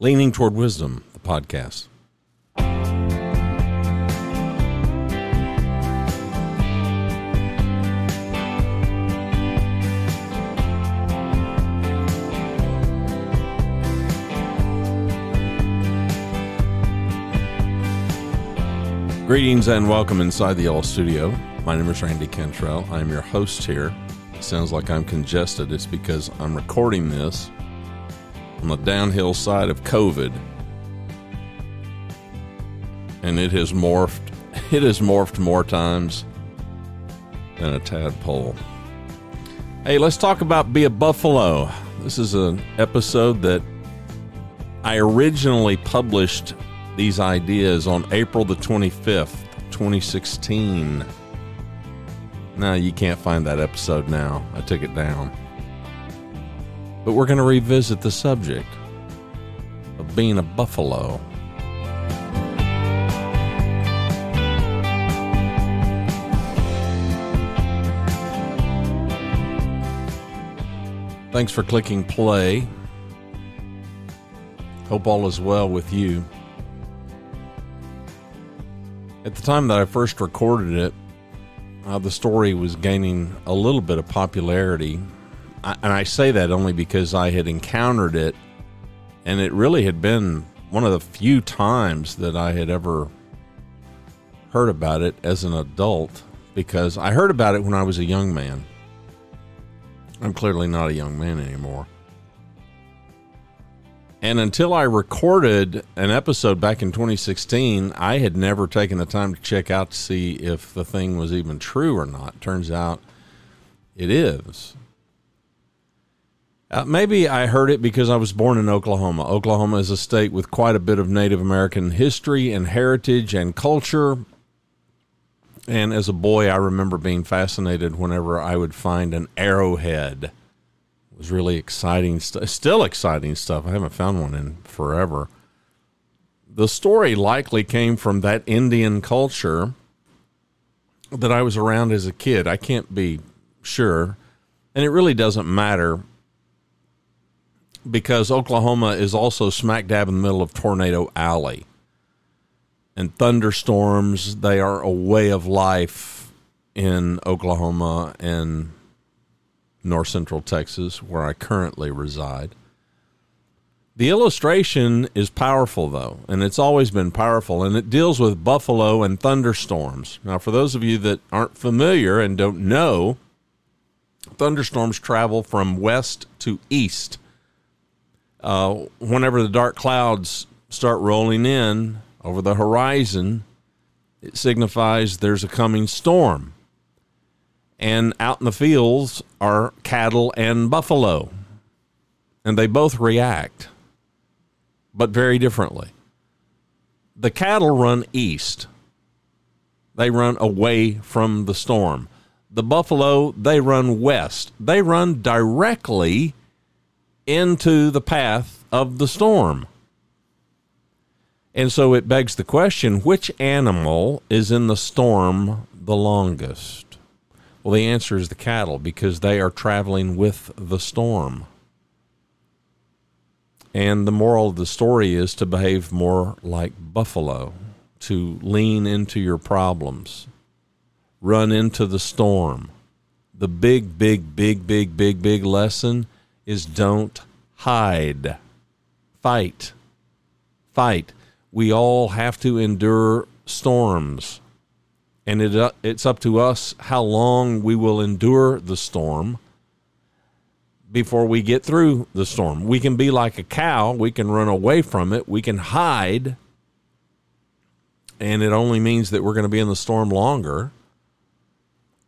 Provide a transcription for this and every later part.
Leaning Toward Wisdom, the podcast. Greetings and welcome inside the Yellow Studio. My name is Randy Cantrell. I'm your host here. It sounds like I'm congested. It's because I'm recording this on the downhill side of COVID. And it has morphed. It has morphed more times than a tadpole. Hey, let's talk about Be a Buffalo. This is an episode that I originally published these ideas on April the 25th, 2016. Now you can't find that episode now. I took it down. But we're going to revisit the subject of being a buffalo. Thanks for clicking play. Hope all is well with you. At the time that I first recorded it, uh, the story was gaining a little bit of popularity. And I say that only because I had encountered it, and it really had been one of the few times that I had ever heard about it as an adult, because I heard about it when I was a young man. I'm clearly not a young man anymore. And until I recorded an episode back in 2016, I had never taken the time to check out to see if the thing was even true or not. Turns out it is. Uh, maybe I heard it because I was born in Oklahoma. Oklahoma is a state with quite a bit of Native American history and heritage and culture. And as a boy, I remember being fascinated whenever I would find an arrowhead It was really exciting. Still exciting stuff. I haven't found one in forever. The story likely came from that Indian culture that I was around as a kid. I can't be sure. And it really doesn't matter because Oklahoma is also smack dab in the middle of Tornado Alley. And thunderstorms, they are a way of life in Oklahoma and north central Texas, where I currently reside. The illustration is powerful, though, and it's always been powerful, and it deals with buffalo and thunderstorms. Now, for those of you that aren't familiar and don't know, thunderstorms travel from west to east. Uh, whenever the dark clouds start rolling in over the horizon, it signifies there's a coming storm and out in the fields are cattle and buffalo. And they both react, but very differently. The cattle run east, they run away from the storm. The buffalo, they run west, they run directly into the path of the storm. And so it begs the question which animal is in the storm the longest? Well, the answer is the cattle because they are traveling with the storm. And the moral of the story is to behave more like buffalo, to lean into your problems, run into the storm. The big, big, big, big, big, big lesson is don't hide. Fight. Fight. We all have to endure storms and it, uh, it's up to us how long we will endure the storm before we get through the storm. We can be like a cow, we can run away from it, we can hide, and it only means that we're going to be in the storm longer,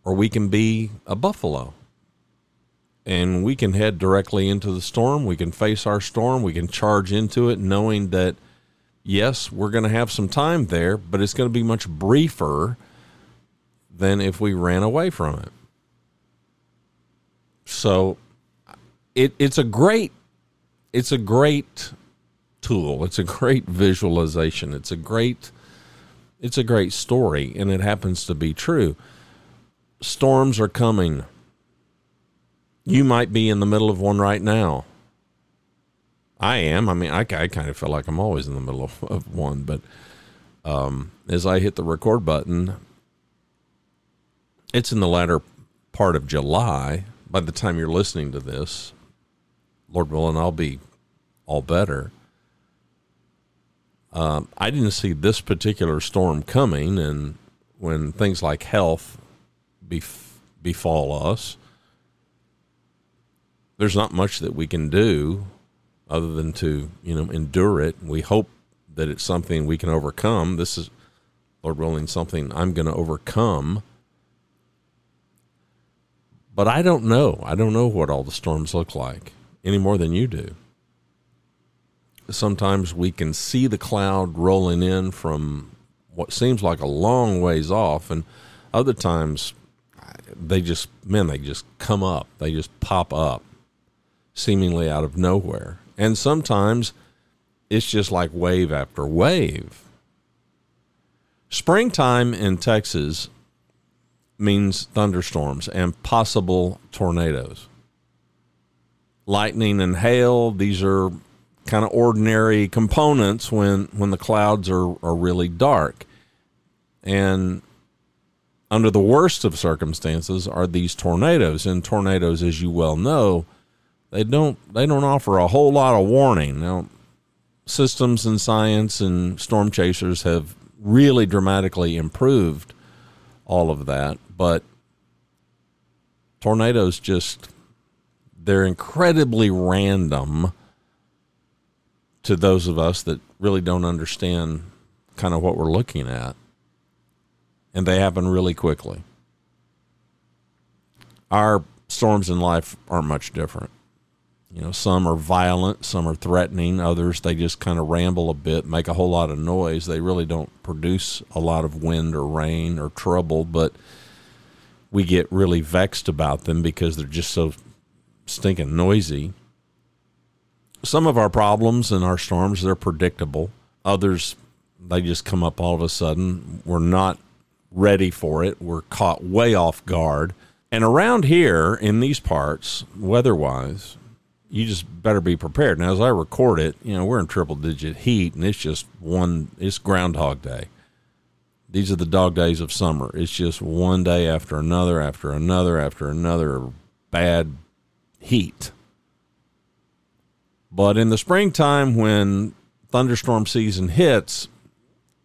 or we can be a buffalo. And we can head directly into the storm. We can face our storm. We can charge into it knowing that, yes, we're going to have some time there, but it's going to be much briefer than if we ran away from it. So it, it's a great it's a great tool. It's a great visualization. It's a great it's a great story and it happens to be true. Storms are coming. You might be in the middle of one right now. I am. I mean, I, I kind of feel like I'm always in the middle of, of one, but um, as I hit the record button, it's in the latter part of July. By the time you're listening to this, Lord willing, I'll be all better. Um, I didn't see this particular storm coming, and when things like health bef- befall us, there's not much that we can do other than to you know endure it. We hope that it's something we can overcome. This is, Lord willing, something I'm going to overcome. But I don't know. I don't know what all the storms look like any more than you do. Sometimes we can see the cloud rolling in from what seems like a long ways off, and other times they just, man, they just come up. They just pop up seemingly out of nowhere. And sometimes it's just like wave after wave. Springtime in Texas means thunderstorms and possible tornadoes. Lightning and hail, these are kind of ordinary components when, when the clouds are, are really dark. And under the worst of circumstances are these tornadoes. And tornadoes, as you well know, they don't they don't offer a whole lot of warning. Now, systems and science and storm chasers have really dramatically improved all of that, but tornadoes just they're incredibly random to those of us that really don't understand kind of what we're looking at. And they happen really quickly. Our storms in life aren't much different. You know, some are violent, some are threatening, others they just kind of ramble a bit, make a whole lot of noise. They really don't produce a lot of wind or rain or trouble, but we get really vexed about them because they're just so stinking noisy. Some of our problems and our storms they're predictable. Others they just come up all of a sudden. We're not ready for it. We're caught way off guard. And around here in these parts, weather-wise, you just better be prepared. Now, as I record it, you know, we're in triple digit heat and it's just one, it's Groundhog Day. These are the dog days of summer. It's just one day after another, after another, after another bad heat. But in the springtime, when thunderstorm season hits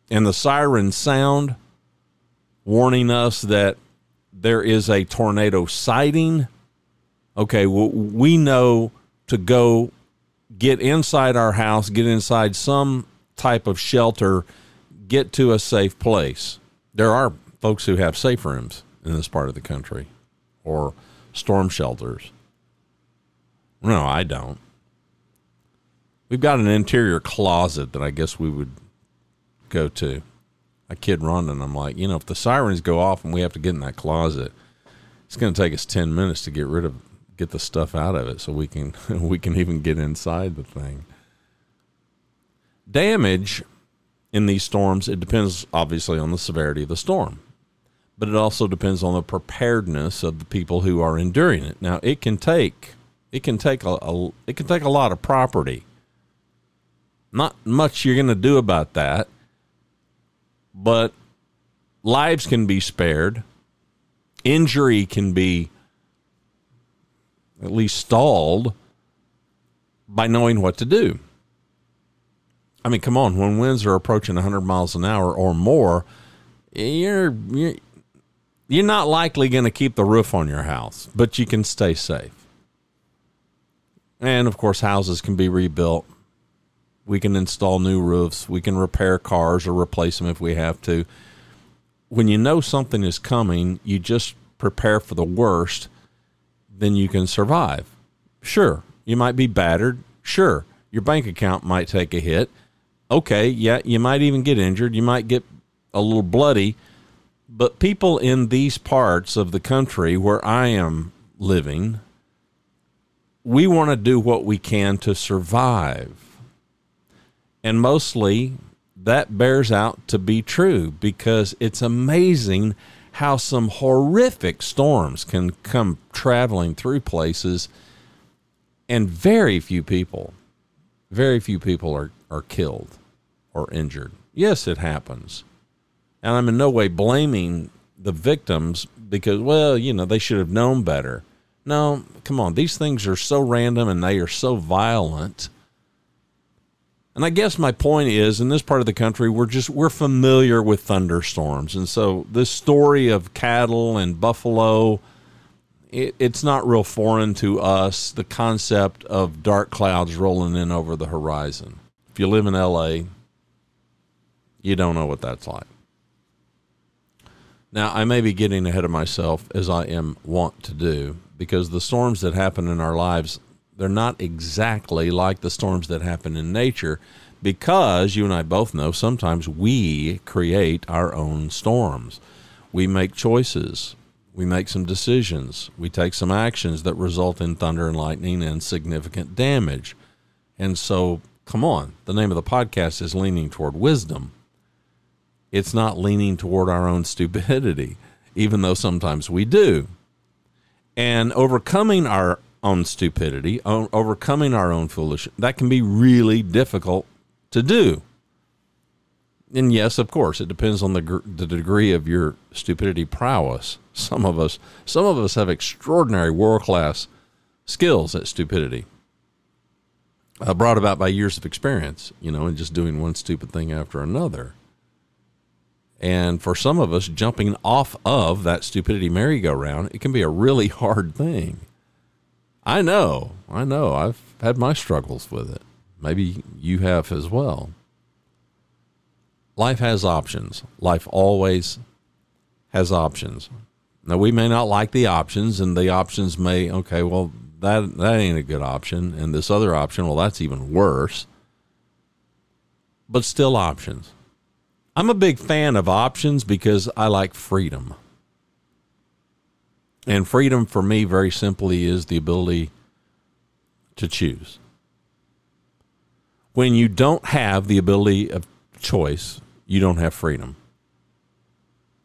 and the sirens sound, warning us that there is a tornado sighting, okay, well, we know to go get inside our house, get inside some type of shelter, get to a safe place. There are folks who have safe rooms in this part of the country or storm shelters. No, I don't. We've got an interior closet that I guess we would go to. I kid Rhonda and I'm like, you know, if the sirens go off and we have to get in that closet, it's going to take us 10 minutes to get rid of get the stuff out of it so we can we can even get inside the thing. Damage in these storms it depends obviously on the severity of the storm, but it also depends on the preparedness of the people who are enduring it. Now it can take it can take a, a it can take a lot of property. Not much you're going to do about that, but lives can be spared. Injury can be at least stalled by knowing what to do. I mean, come on, when winds are approaching 100 miles an hour or more, you're you're, you're not likely going to keep the roof on your house, but you can stay safe. And of course, houses can be rebuilt. We can install new roofs. We can repair cars or replace them if we have to. When you know something is coming, you just prepare for the worst then you can survive. Sure, you might be battered. Sure, your bank account might take a hit. Okay, yeah, you might even get injured. You might get a little bloody. But people in these parts of the country where I am living, we want to do what we can to survive. And mostly that bears out to be true because it's amazing how some horrific storms can come traveling through places and very few people very few people are, are killed or injured. Yes, it happens. And I'm in no way blaming the victims because, well, you know, they should have known better. No, come on. These things are so random and they are so violent. And I guess my point is in this part of the country, we're just, we're familiar with thunderstorms. And so this story of cattle and buffalo, it, it's not real foreign to us, the concept of dark clouds rolling in over the horizon. If you live in LA, you don't know what that's like. Now, I may be getting ahead of myself as I am wont to do because the storms that happen in our lives, they're not exactly like the storms that happen in nature because you and I both know sometimes we create our own storms. We make choices, we make some decisions, we take some actions that result in thunder and lightning and significant damage. And so, come on, the name of the podcast is Leaning Toward Wisdom it's not leaning toward our own stupidity, even though sometimes we do. And overcoming our own stupidity, overcoming our own foolishness, that can be really difficult to do. And yes, of course, it depends on the the degree of your stupidity prowess. Some of us, some of us have extraordinary world class skills at stupidity, uh, brought about by years of experience, you know, and just doing one stupid thing after another. And for some of us, jumping off of that stupidity merry-go-round, it can be a really hard thing. I know, I know. I've had my struggles with it. Maybe you have as well. Life has options. Life always has options. Now we may not like the options, and the options may okay. Well, that that ain't a good option, and this other option, well, that's even worse. But still options. I'm a big fan of options because I like freedom. And freedom for me, very simply, is the ability to choose. When you don't have the ability of choice, you don't have freedom.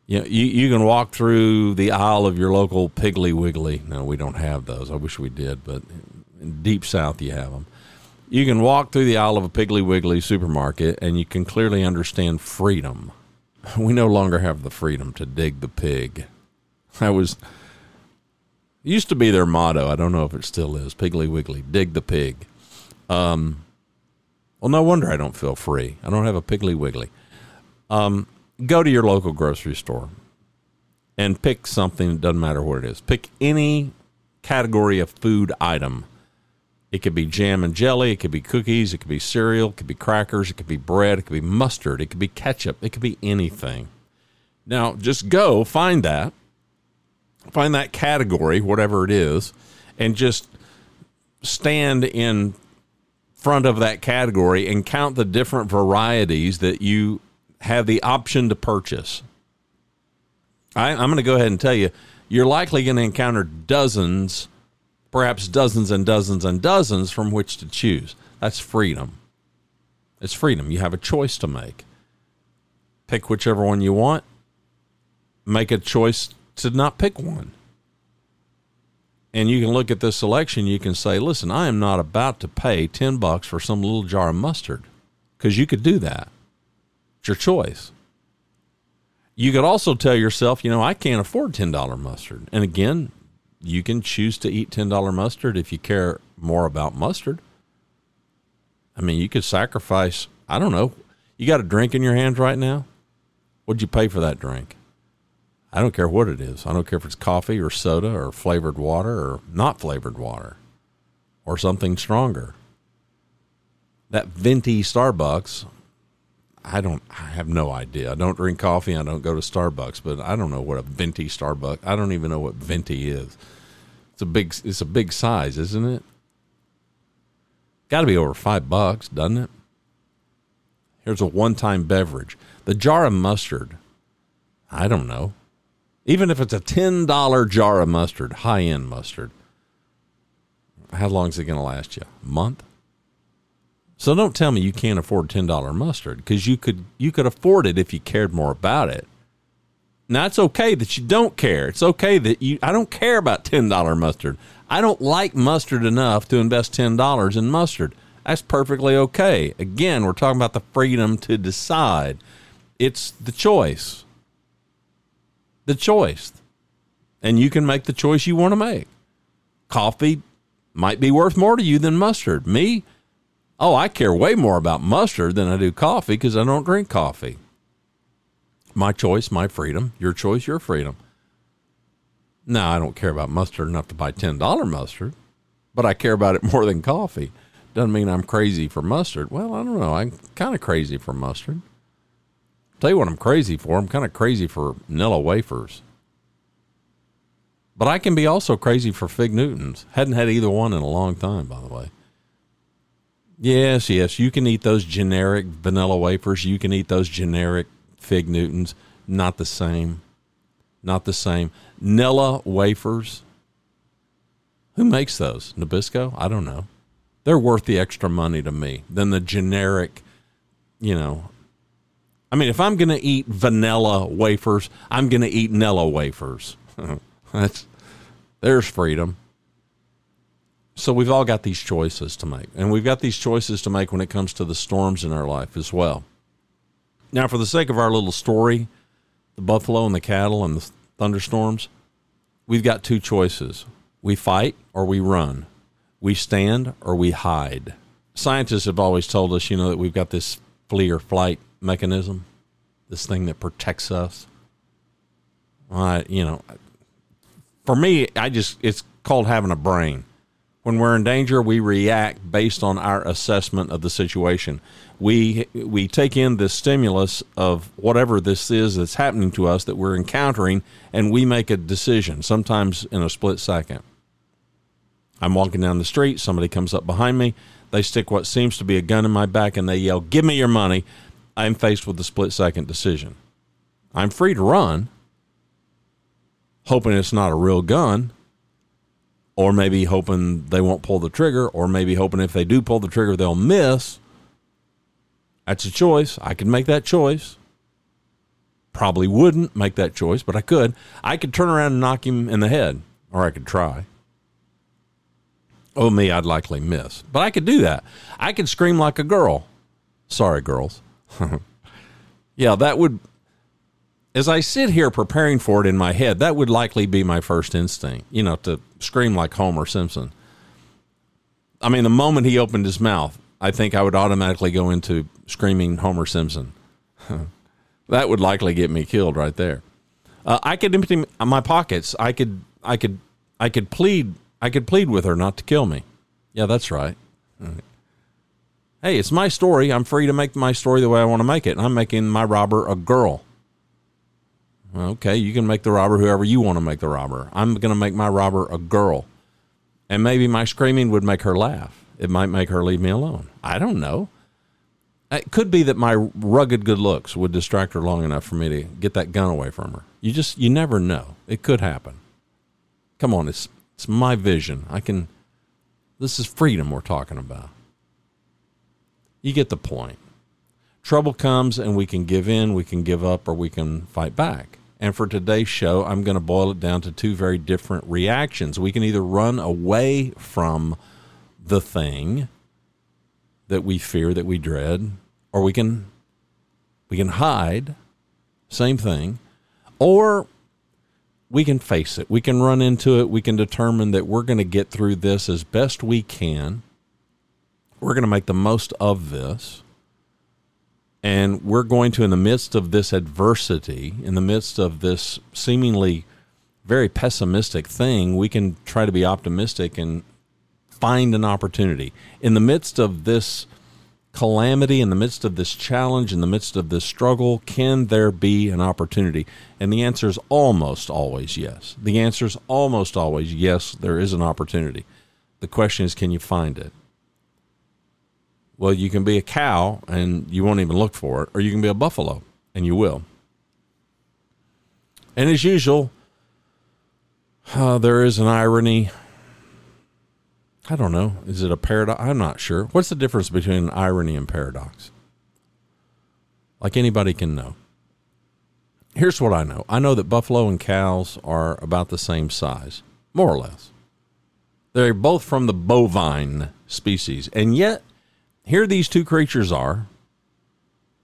You, know, you, you can walk through the aisle of your local Piggly Wiggly. No, we don't have those. I wish we did, but in deep south you have them you can walk through the aisle of a Piggly Wiggly supermarket and you can clearly understand freedom. We no longer have the freedom to dig the pig. I was used to be their motto. I don't know if it still is. Piggly Wiggly, dig the pig. Um, well, no wonder I don't feel free. I don't have a Piggly Wiggly. Um, go to your local grocery store and pick something. It doesn't matter what it is. Pick any category of food item it could be jam and jelly. It could be cookies. It could be cereal. It could be crackers. It could be bread. It could be mustard. It could be ketchup. It could be anything. Now, just go find that, find that category, whatever it is, and just stand in front of that category and count the different varieties that you have the option to purchase. I, am going to go ahead and tell you, you're likely going to encounter dozens perhaps dozens and dozens and dozens from which to choose. That's freedom. It's freedom. You have a choice to make. Pick whichever one you want. Make a choice to not pick one. And you can look at this selection, you can say, listen, I am not about to pay 10 bucks for some little jar of mustard because you could do that. It's your choice. You could also tell yourself, you know, I can't afford $10 mustard. And again, you can choose to eat $10 mustard if you care more about mustard. I mean, you could sacrifice, I don't know. You got a drink in your hands right now? What'd you pay for that drink? I don't care what it is. I don't care if it's coffee or soda or flavored water or not flavored water or something stronger. That venti Starbucks, I don't I have no idea. I don't drink coffee, I don't go to Starbucks, but I don't know what a venti Starbucks. I don't even know what venti is. It's a big it's a big size, isn't it? Got to be over 5 bucks, doesn't it? Here's a one-time beverage. The jar of mustard. I don't know. Even if it's a $10 jar of mustard, high-end mustard. How long is it going to last you? A month? So don't tell me you can't afford $10 mustard because you could you could afford it if you cared more about it. Now it's okay that you don't care. It's okay that you I don't care about $10 mustard. I don't like mustard enough to invest $10 in mustard. That's perfectly okay. Again, we're talking about the freedom to decide. It's the choice. The choice. And you can make the choice you want to make. Coffee might be worth more to you than mustard. Me, oh, I care way more about mustard than I do coffee because I don't drink coffee. My choice, my freedom. Your choice, your freedom. Now, I don't care about mustard enough to buy $10 mustard, but I care about it more than coffee. Doesn't mean I'm crazy for mustard. Well, I don't know. I'm kind of crazy for mustard. Tell you what I'm crazy for. I'm kind of crazy for Nilla wafers. But I can be also crazy for Fig Newtons. Hadn't had either one in a long time, by the way. Yes, yes, you can eat those generic vanilla wafers. You can eat those generic Fig Newtons. Not the same. Not the same. Nilla wafers. Who makes those? Nabisco? I don't know. They're worth the extra money to me than the generic, you know. I mean, if I'm going to eat vanilla wafers, I'm going to eat Nilla wafers. That's there's freedom. So we've all got these choices to make, and we've got these choices to make when it comes to the storms in our life as well. Now, for the sake of our little story, the buffalo and the cattle and the thunderstorms, we've got two choices. We fight or we run. We stand or we hide. Scientists have always told us, you know, that we've got this flee or flight mechanism, this thing that protects us. I, you know, for me, I just it's called having a brain. When we're in danger, we react based on our assessment of the situation. We we take in the stimulus of whatever this is that's happening to us that we're encountering, and we make a decision. Sometimes in a split second. I'm walking down the street. Somebody comes up behind me. They stick what seems to be a gun in my back, and they yell, "Give me your money!" I'm faced with a split second decision. I'm free to run hoping it's not a real gun, or maybe hoping they won't pull the trigger, or maybe hoping if they do pull the trigger, they'll miss. That's a choice. I can make that choice. Probably wouldn't make that choice, but I could. I could turn around and knock him in the head, or I could try. Oh, me, I'd likely miss. But I could do that. I could scream like a girl. Sorry, girls. yeah, that would as I sit here preparing for it in my head, that would likely be my first instinct, you know, to scream like Homer Simpson. I mean, the moment he opened his mouth, I think I would automatically go into screaming Homer Simpson. that would likely get me killed right there. Uh, I could empty my pockets. I could, I could, I could plead. I could plead with her not to kill me. Yeah, that's right. Hey, it's my story. I'm free to make my story the way I want to make it. I'm making my robber a girl. Okay, you can make the robber whoever you want to make the robber. I'm going to make my robber a girl. And maybe my screaming would make her laugh. It might make her leave me alone. I don't know. It could be that my rugged good looks would distract her long enough for me to get that gun away from her. You just you never know. It could happen. Come on, it's it's my vision. I can this is freedom we're talking about. You get the point. Trouble comes and we can give in, we can give up, or we can fight back. And for today's show, I'm going to boil it down to two very different reactions. We can either run away from the thing that we fear, that we dread, or we can we can hide, same thing, or we can face it. We can run into it. We can determine that we're going to get through this as best we can. We're going to make the most of this and we're going to, in the midst of this adversity, in the midst of this seemingly very pessimistic thing, we can try to be optimistic and find an opportunity. In the midst of this calamity, in the midst of this challenge, in the midst of this struggle, can there be an opportunity? And the answer is almost always yes. The answer is almost always yes, there is an opportunity. The question is, can you find it? Well, you can be a cow and you won't even look for it, or you can be a buffalo and you will. And as usual, uh, there is an irony. I don't know. Is it a paradox? I'm not sure. What's the difference between irony and paradox? Like anybody can know. Here's what I know I know that buffalo and cows are about the same size, more or less. They're both from the bovine species, and yet here these two creatures are,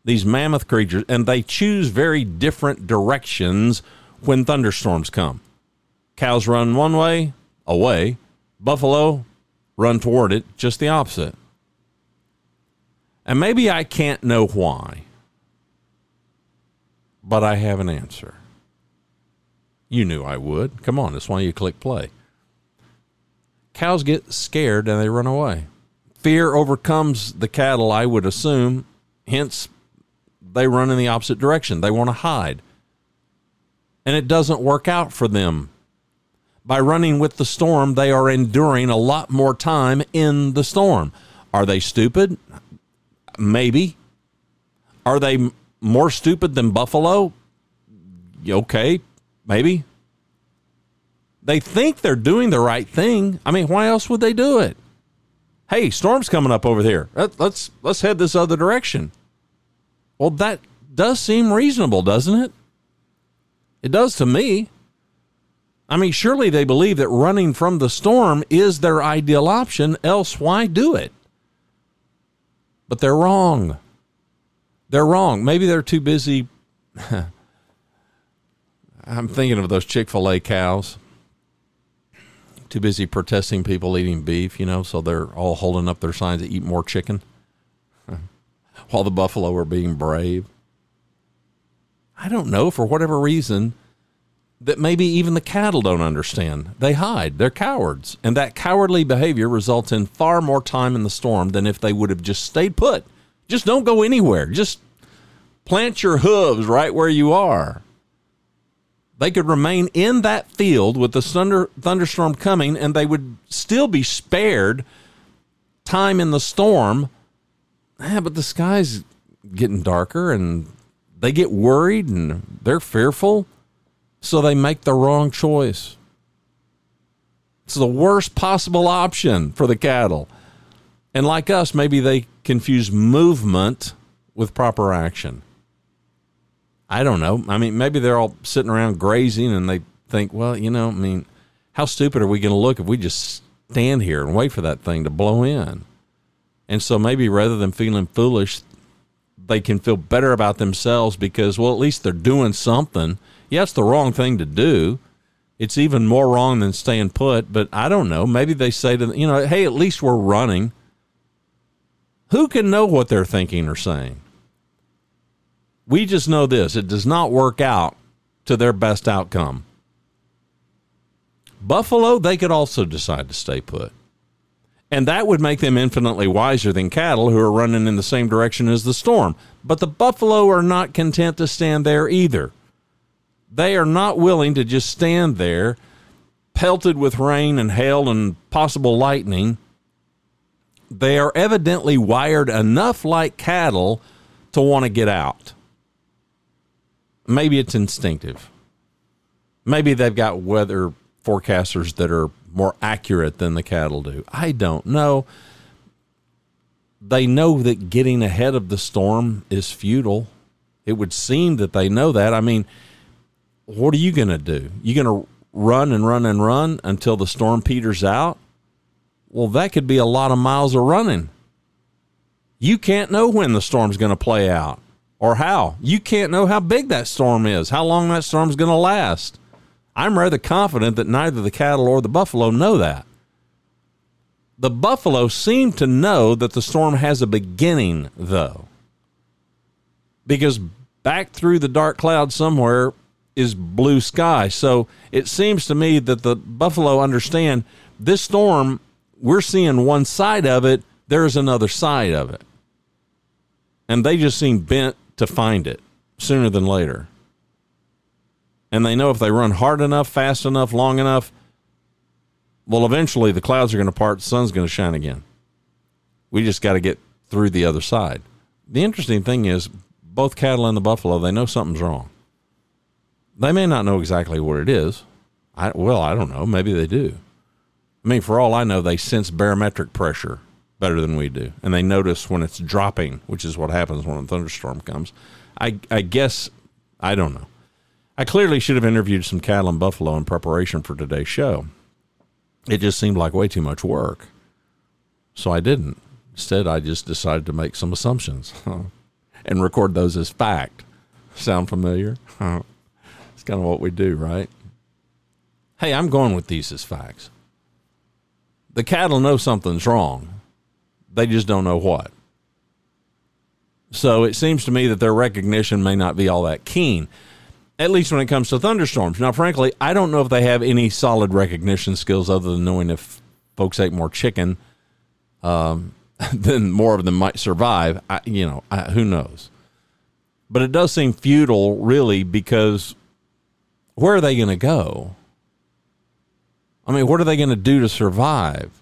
these mammoth creatures, and they choose very different directions when thunderstorms come. Cows run one way, away. Buffalo run toward it, just the opposite. And maybe I can't know why, but I have an answer. You knew I would. Come on, that's why you click play. Cows get scared and they run away. Fear overcomes the cattle, I would assume. Hence, they run in the opposite direction. They want to hide. And it doesn't work out for them. By running with the storm, they are enduring a lot more time in the storm. Are they stupid? Maybe. Are they more stupid than Buffalo? Okay, maybe. They think they're doing the right thing. I mean, why else would they do it? Hey, storm's coming up over here. Let's let's head this other direction. Well, that does seem reasonable, doesn't it? It does to me. I mean, surely they believe that running from the storm is their ideal option, else why do it? But they're wrong. They're wrong. Maybe they're too busy. I'm thinking of those Chick fil A cows. Too busy protesting people eating beef, you know, so they're all holding up their signs to eat more chicken while the buffalo are being brave. I don't know, for whatever reason, that maybe even the cattle don't understand. They hide, they're cowards. And that cowardly behavior results in far more time in the storm than if they would have just stayed put. Just don't go anywhere. Just plant your hooves right where you are. They could remain in that field with the thunder, thunderstorm coming and they would still be spared time in the storm. Yeah, but the sky's getting darker and they get worried and they're fearful. So they make the wrong choice. It's the worst possible option for the cattle. And like us, maybe they confuse movement with proper action. I don't know. I mean, maybe they're all sitting around grazing and they think, well, you know, I mean, how stupid are we going to look if we just stand here and wait for that thing to blow in? And so maybe rather than feeling foolish, they can feel better about themselves because, well, at least they're doing something. Yeah, it's the wrong thing to do. It's even more wrong than staying put, but I don't know. Maybe they say to, you know, hey, at least we're running. Who can know what they're thinking or saying? We just know this it does not work out to their best outcome. Buffalo, they could also decide to stay put. And that would make them infinitely wiser than cattle who are running in the same direction as the storm. But the buffalo are not content to stand there either. They are not willing to just stand there, pelted with rain and hail and possible lightning. They are evidently wired enough like cattle to want to get out. Maybe it's instinctive. Maybe they've got weather forecasters that are more accurate than the cattle do. I don't know. They know that getting ahead of the storm is futile. It would seem that they know that. I mean, what are you going to do? You're going to run and run and run until the storm peters out? Well, that could be a lot of miles of running. You can't know when the storm's going to play out or how. You can't know how big that storm is, how long that storm's going to last. I'm rather confident that neither the cattle or the buffalo know that. The buffalo seem to know that the storm has a beginning, though, because back through the dark cloud somewhere is blue sky. So it seems to me that the buffalo understand this storm, we're seeing one side of it, there's another side of it. And they just seem bent to find it sooner than later. And they know if they run hard enough, fast enough, long enough, well, eventually the clouds are going to part, the sun's going to shine again. We just got to get through the other side. The interesting thing is, both cattle and the buffalo, they know something's wrong. They may not know exactly what it is. I, well, I don't know. Maybe they do. I mean, for all I know, they sense barometric pressure better than we do, and they notice when it's dropping, which is what happens when a thunderstorm comes. I, I guess I don't know. I clearly should have interviewed some cattle and buffalo in preparation for today's show. It just seemed like way too much work, so I didn't. Instead, I just decided to make some assumptions and record those as fact. Sound familiar? it's kind of what we do, right? Hey, I'm going with these as facts. The cattle know something's wrong, they just don't know what. So it seems to me that their recognition may not be all that keen, at least when it comes to thunderstorms. Now, frankly, I don't know if they have any solid recognition skills other than knowing if folks ate more chicken, um, then more of them might survive. I, you know, I, who knows? But it does seem futile, really, because where are they going to go? I mean, what are they going to do to survive?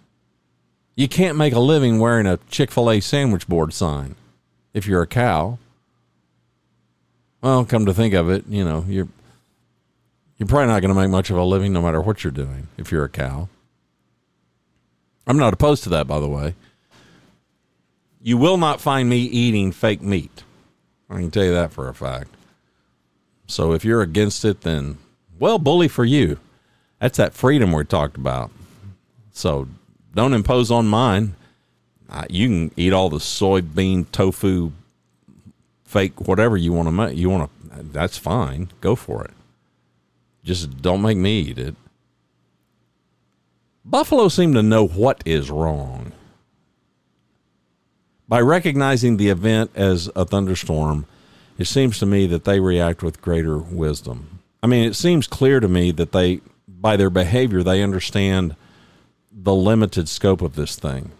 You can't make a living wearing a Chick fil A sandwich board sign if you're a cow. Well, come to think of it, you know, you're you're probably not going to make much of a living no matter what you're doing if you're a cow. I'm not opposed to that, by the way. You will not find me eating fake meat. I can tell you that for a fact. So if you're against it, then, well, bully for you. That's that freedom we talked about. So don't impose on mine. You can eat all the soybean, tofu, fake, whatever you want to make. You want to, that's fine. Go for it. Just don't make me eat it. Buffalo seem to know what is wrong. By recognizing the event as a thunderstorm, it seems to me that they react with greater wisdom. I mean, it seems clear to me that they, by their behavior, they understand the limited scope of this thing.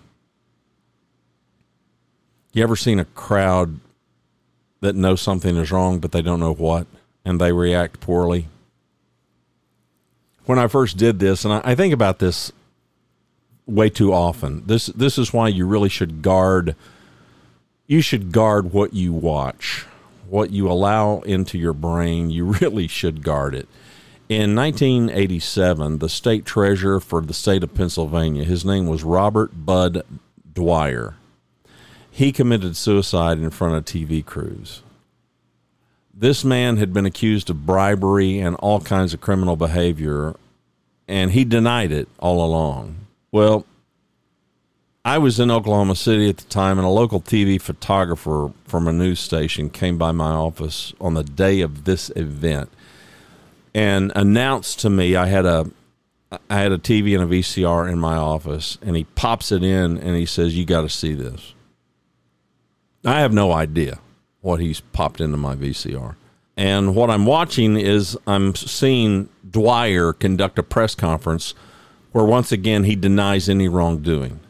You ever seen a crowd that knows something is wrong, but they don't know what, and they react poorly? When I first did this, and I, I think about this way too often. This this is why you really should guard you should guard what you watch, what you allow into your brain. You really should guard it. In 1987, the state treasurer for the state of Pennsylvania, his name was Robert Budd Dwyer. He committed suicide in front of TV crews. This man had been accused of bribery and all kinds of criminal behavior, and he denied it all along. Well, I was in Oklahoma City at the time, and a local TV photographer from a news station came by my office on the day of this event and announced to me I had a I had a TV and a VCR in my office, and he pops it in and he says, "You got to see this." I have no idea what he's popped into my VCR, and what I'm watching is I'm seeing Dwyer conduct a press conference where once again he denies any wrongdoing.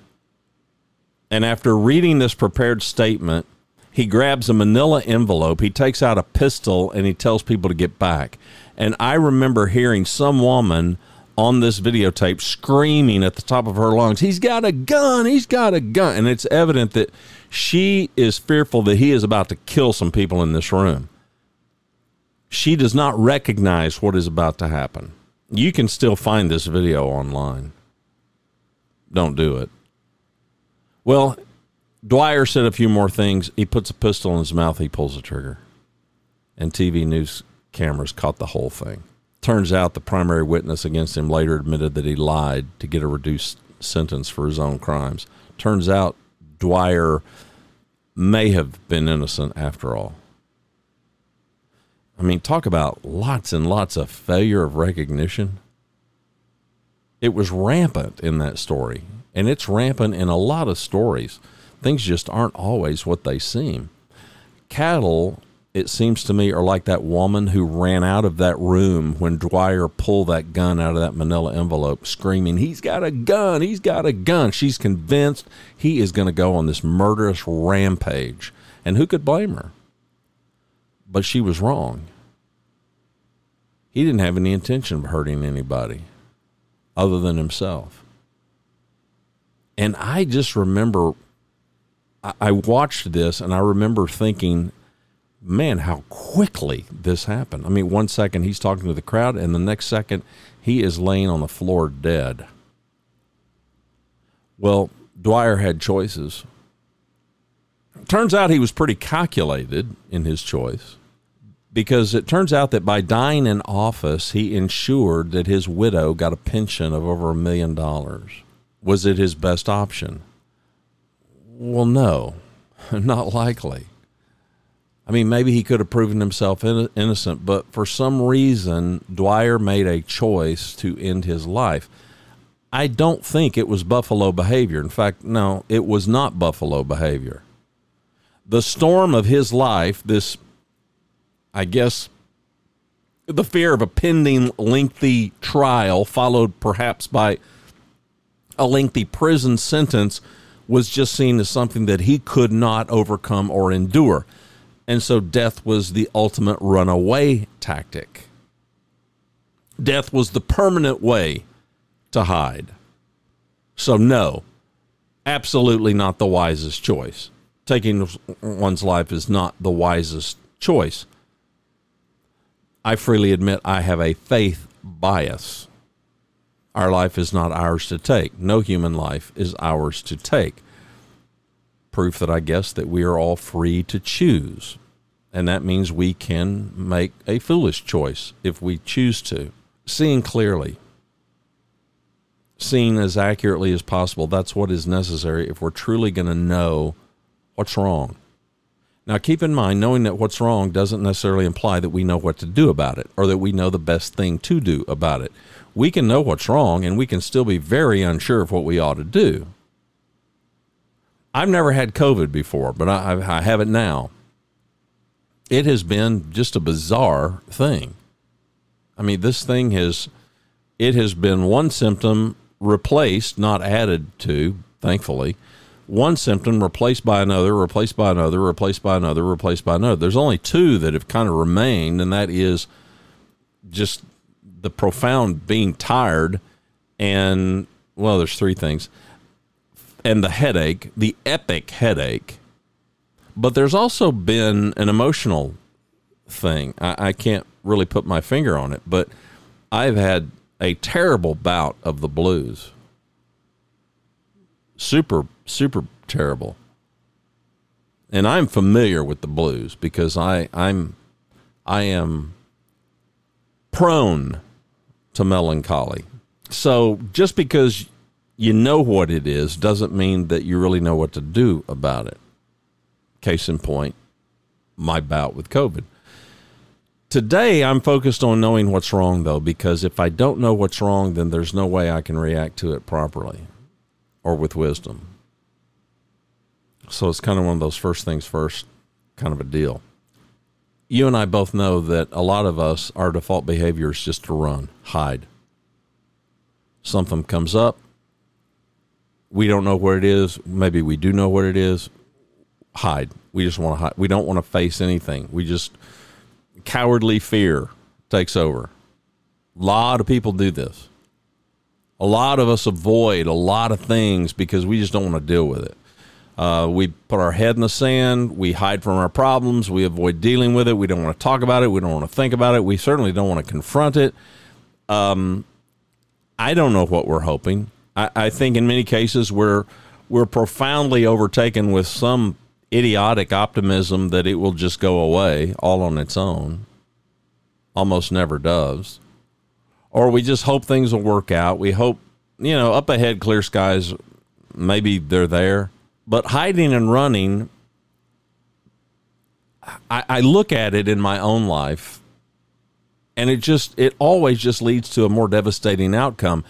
And after reading this prepared statement, he grabs a manila envelope, he takes out a pistol, and he tells people to get back. And I remember hearing some woman on this videotape screaming at the top of her lungs, He's got a gun! He's got a gun! And it's evident that she is fearful that he is about to kill some people in this room. She does not recognize what is about to happen. You can still find this video online. Don't do it. Well, Dwyer said a few more things. He puts a pistol in his mouth, he pulls the trigger. And TV news cameras caught the whole thing. Turns out the primary witness against him later admitted that he lied to get a reduced sentence for his own crimes. Turns out Dwyer may have been innocent after all. I mean, talk about lots and lots of failure of recognition. It was rampant in that story, and it's rampant in a lot of stories. Things just aren't always what they seem. Cattle, it seems to me, are like that woman who ran out of that room when Dwyer pulled that gun out of that manila envelope, screaming, He's got a gun! He's got a gun! She's convinced he is going to go on this murderous rampage. And who could blame her? But she was wrong. He didn't have any intention of hurting anybody other than himself. And I just remember, I watched this and I remember thinking, man, how quickly this happened. I mean, one second he's talking to the crowd, and the next second he is laying on the floor dead. Well, Dwyer had choices. Turns out he was pretty calculated in his choice because it turns out that by dying in office, he ensured that his widow got a pension of over a million dollars. Was it his best option? Well, no, not likely. I mean, maybe he could have proven himself innocent, but for some reason, Dwyer made a choice to end his life. I don't think it was buffalo behavior. In fact, no, it was not buffalo behavior. The storm of his life, this, I guess, the fear of a pending lengthy trial, followed perhaps by a lengthy prison sentence, was just seen as something that he could not overcome or endure. And so death was the ultimate runaway tactic. Death was the permanent way to hide. So, no, absolutely not the wisest choice. Taking one's life is not the wisest choice. I freely admit I have a faith bias. Our life is not ours to take. No human life is ours to take. Proof that I guess that we are all free to choose. And that means we can make a foolish choice if we choose to. Seeing clearly, seeing as accurately as possible, that's what is necessary if we're truly going to know what's wrong. Now, keep in mind, knowing that what's wrong doesn't necessarily imply that we know what to do about it or that we know the best thing to do about it. We can know what's wrong and we can still be very unsure of what we ought to do. I've never had COVID before, but I, I have it now it has been just a bizarre thing. I mean, this thing has it has been one symptom replaced, not added to, thankfully. One symptom replaced by another, replaced by another, replaced by another, replaced by another. There's only two that have kind of remained, and that is just the profound being tired and well, there's three things. And the headache, the epic headache but there's also been an emotional thing. I, I can't really put my finger on it, but I've had a terrible bout of the blues. Super, super terrible. And I'm familiar with the blues because I, I'm I am prone to melancholy. So just because you know what it is doesn't mean that you really know what to do about it. Case in point, my bout with COVID. Today, I'm focused on knowing what's wrong, though, because if I don't know what's wrong, then there's no way I can react to it properly or with wisdom. So it's kind of one of those first things first kind of a deal. You and I both know that a lot of us, our default behavior is just to run, hide. Something comes up. We don't know where it is. Maybe we do know what it is hide. We just want to hide. We don't want to face anything. We just cowardly fear takes over. A lot of people do this. A lot of us avoid a lot of things because we just don't want to deal with it. Uh, we put our head in the sand. We hide from our problems. We avoid dealing with it. We don't want to talk about it. We don't want to think about it. We certainly don't want to confront it. Um, I don't know what we're hoping. I, I think in many cases we're we're profoundly overtaken with some idiotic optimism that it will just go away all on its own. Almost never does. Or we just hope things will work out. We hope, you know, up ahead, clear skies, maybe they're there. But hiding and running, I, I look at it in my own life and it just, it always just leads to a more devastating outcome.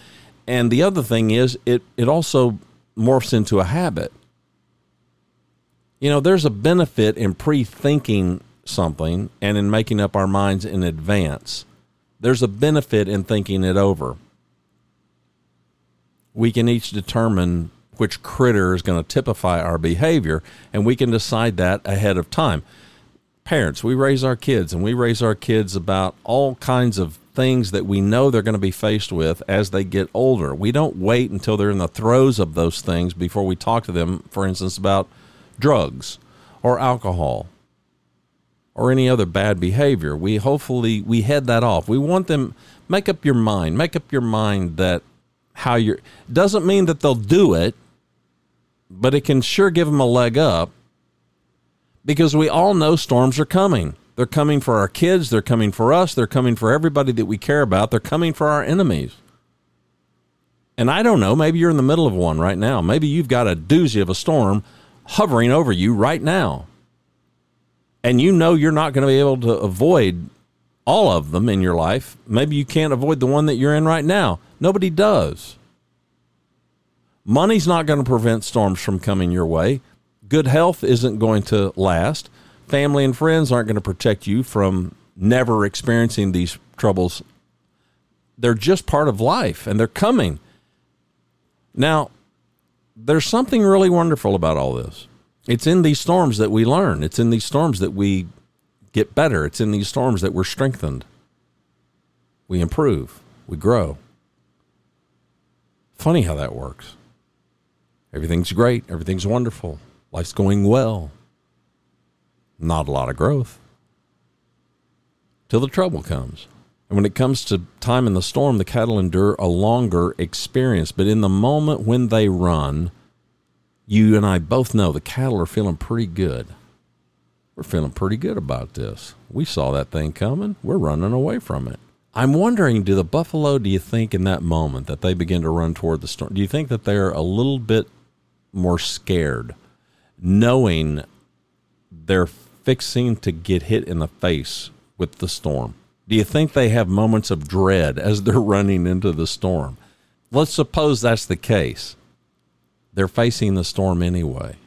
And the other thing is, it, it also morphs into a habit you know, there's a benefit in pre thinking something and in making up our minds in advance. There's a benefit in thinking it over. We can each determine which critter is going to typify our behavior, and we can decide that ahead of time. Parents, we raise our kids, and we raise our kids about all kinds of things that we know they're going to be faced with as they get older. We don't wait until they're in the throes of those things before we talk to them, for instance, about drugs or alcohol or any other bad behavior. We hopefully we head that off. We want them make up your mind. Make up your mind that how you're doesn't mean that they'll do it, but it can sure give them a leg up because we all know storms are coming. They're coming for our kids, they're coming for us, they're coming for everybody that we care about, they're coming for our enemies. And I don't know, maybe you're in the middle of one right now. Maybe you've got a doozy of a storm hovering over you right now. And you know you're not going to be able to avoid all of them in your life. Maybe you can't avoid the one that you're in right now. Nobody does. Money's not going to prevent storms from coming your way. Good health isn't going to last. Family and friends aren't going to protect you from never experiencing these troubles. They're just part of life and they're coming. Now, there's something really wonderful about all this. It's in these storms that we learn, it's in these storms that we get better, it's in these storms that we're strengthened. We improve, we grow. Funny how that works. Everything's great, everything's wonderful, life's going well. Not a lot of growth till the trouble comes. And when it comes to time in the storm, the cattle endure a longer experience. But in the moment when they run, you and I both know the cattle are feeling pretty good. We're feeling pretty good about this. We saw that thing coming. We're running away from it. I'm wondering do the buffalo, do you think in that moment that they begin to run toward the storm, do you think that they're a little bit more scared, knowing they're fixing to get hit in the face with the storm? Do you think they have moments of dread as they're running into the storm? Let's suppose that's the case. They're facing the storm anyway.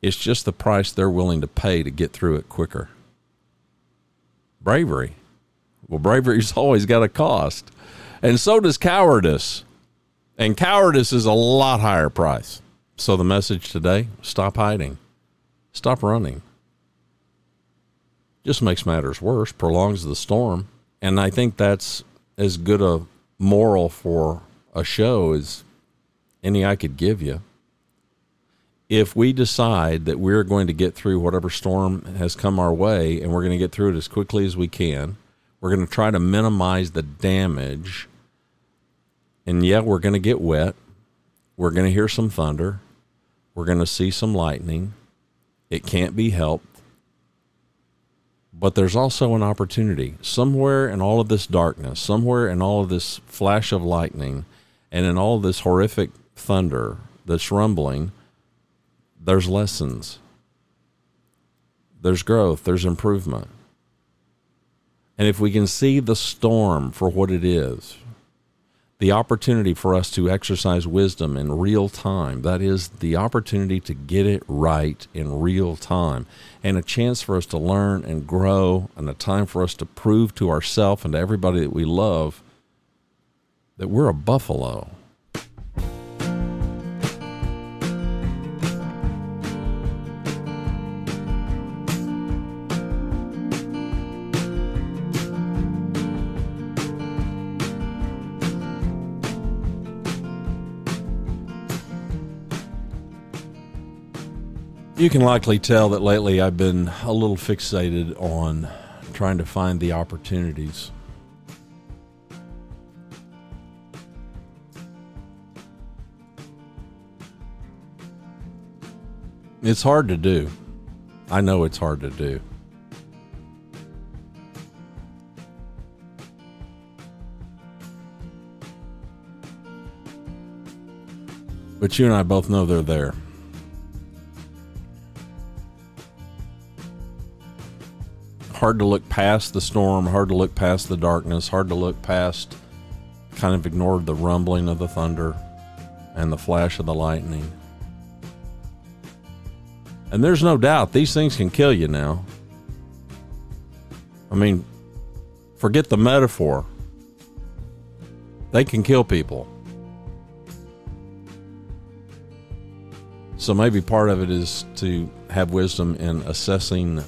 It's just the price they're willing to pay to get through it quicker. Bravery. Well, bravery's always got a cost. And so does cowardice. And cowardice is a lot higher price. So the message today stop hiding, stop running just makes matters worse, prolongs the storm. And I think that's as good a moral for a show as any I could give you. If we decide that we're going to get through whatever storm has come our way and we're going to get through it as quickly as we can, we're going to try to minimize the damage. And yeah, we're going to get wet. We're going to hear some thunder. We're going to see some lightning. It can't be helped but there's also an opportunity. Somewhere in all of this darkness, somewhere in all of this flash of lightning, and in all this horrific thunder that's rumbling, there's lessons, there's growth, there's improvement. And if we can see the storm for what it is, the opportunity for us to exercise wisdom in real time. That is the opportunity to get it right in real time and a chance for us to learn and grow and a time for us to prove to ourselves and to everybody that we love that we're a buffalo You can likely tell that lately I've been a little fixated on trying to find the opportunities. It's hard to do. I know it's hard to do. But you and I both know they're there. Hard to look past the storm, hard to look past the darkness, hard to look past, kind of ignore the rumbling of the thunder and the flash of the lightning. And there's no doubt these things can kill you now. I mean, forget the metaphor. They can kill people. So maybe part of it is to have wisdom in assessing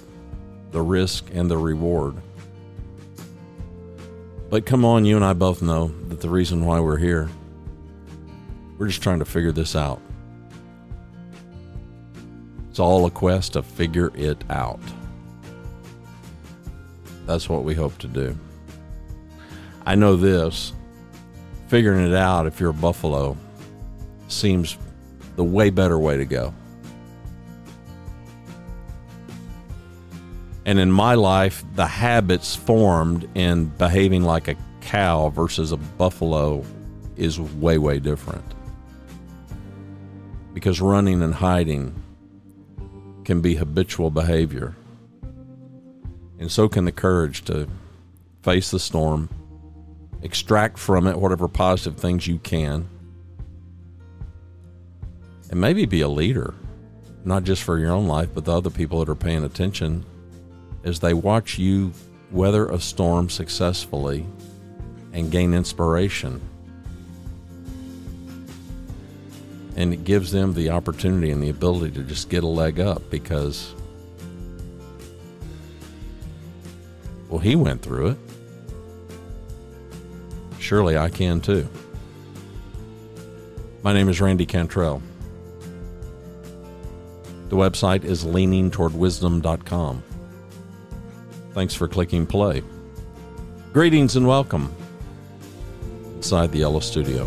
the risk and the reward. But come on, you and I both know that the reason why we're here, we're just trying to figure this out. It's all a quest to figure it out. That's what we hope to do. I know this figuring it out if you're a buffalo seems the way better way to go. And in my life, the habits formed in behaving like a cow versus a buffalo is way, way different. Because running and hiding can be habitual behavior. And so can the courage to face the storm, extract from it whatever positive things you can, and maybe be a leader, not just for your own life, but the other people that are paying attention as they watch you weather a storm successfully and gain inspiration. And it gives them the opportunity and the ability to just get a leg up because, well, he went through it. Surely I can too. My name is Randy Cantrell. The website is leaningtowardwisdom.com. Thanks for clicking play. Greetings and welcome inside the Yellow Studio.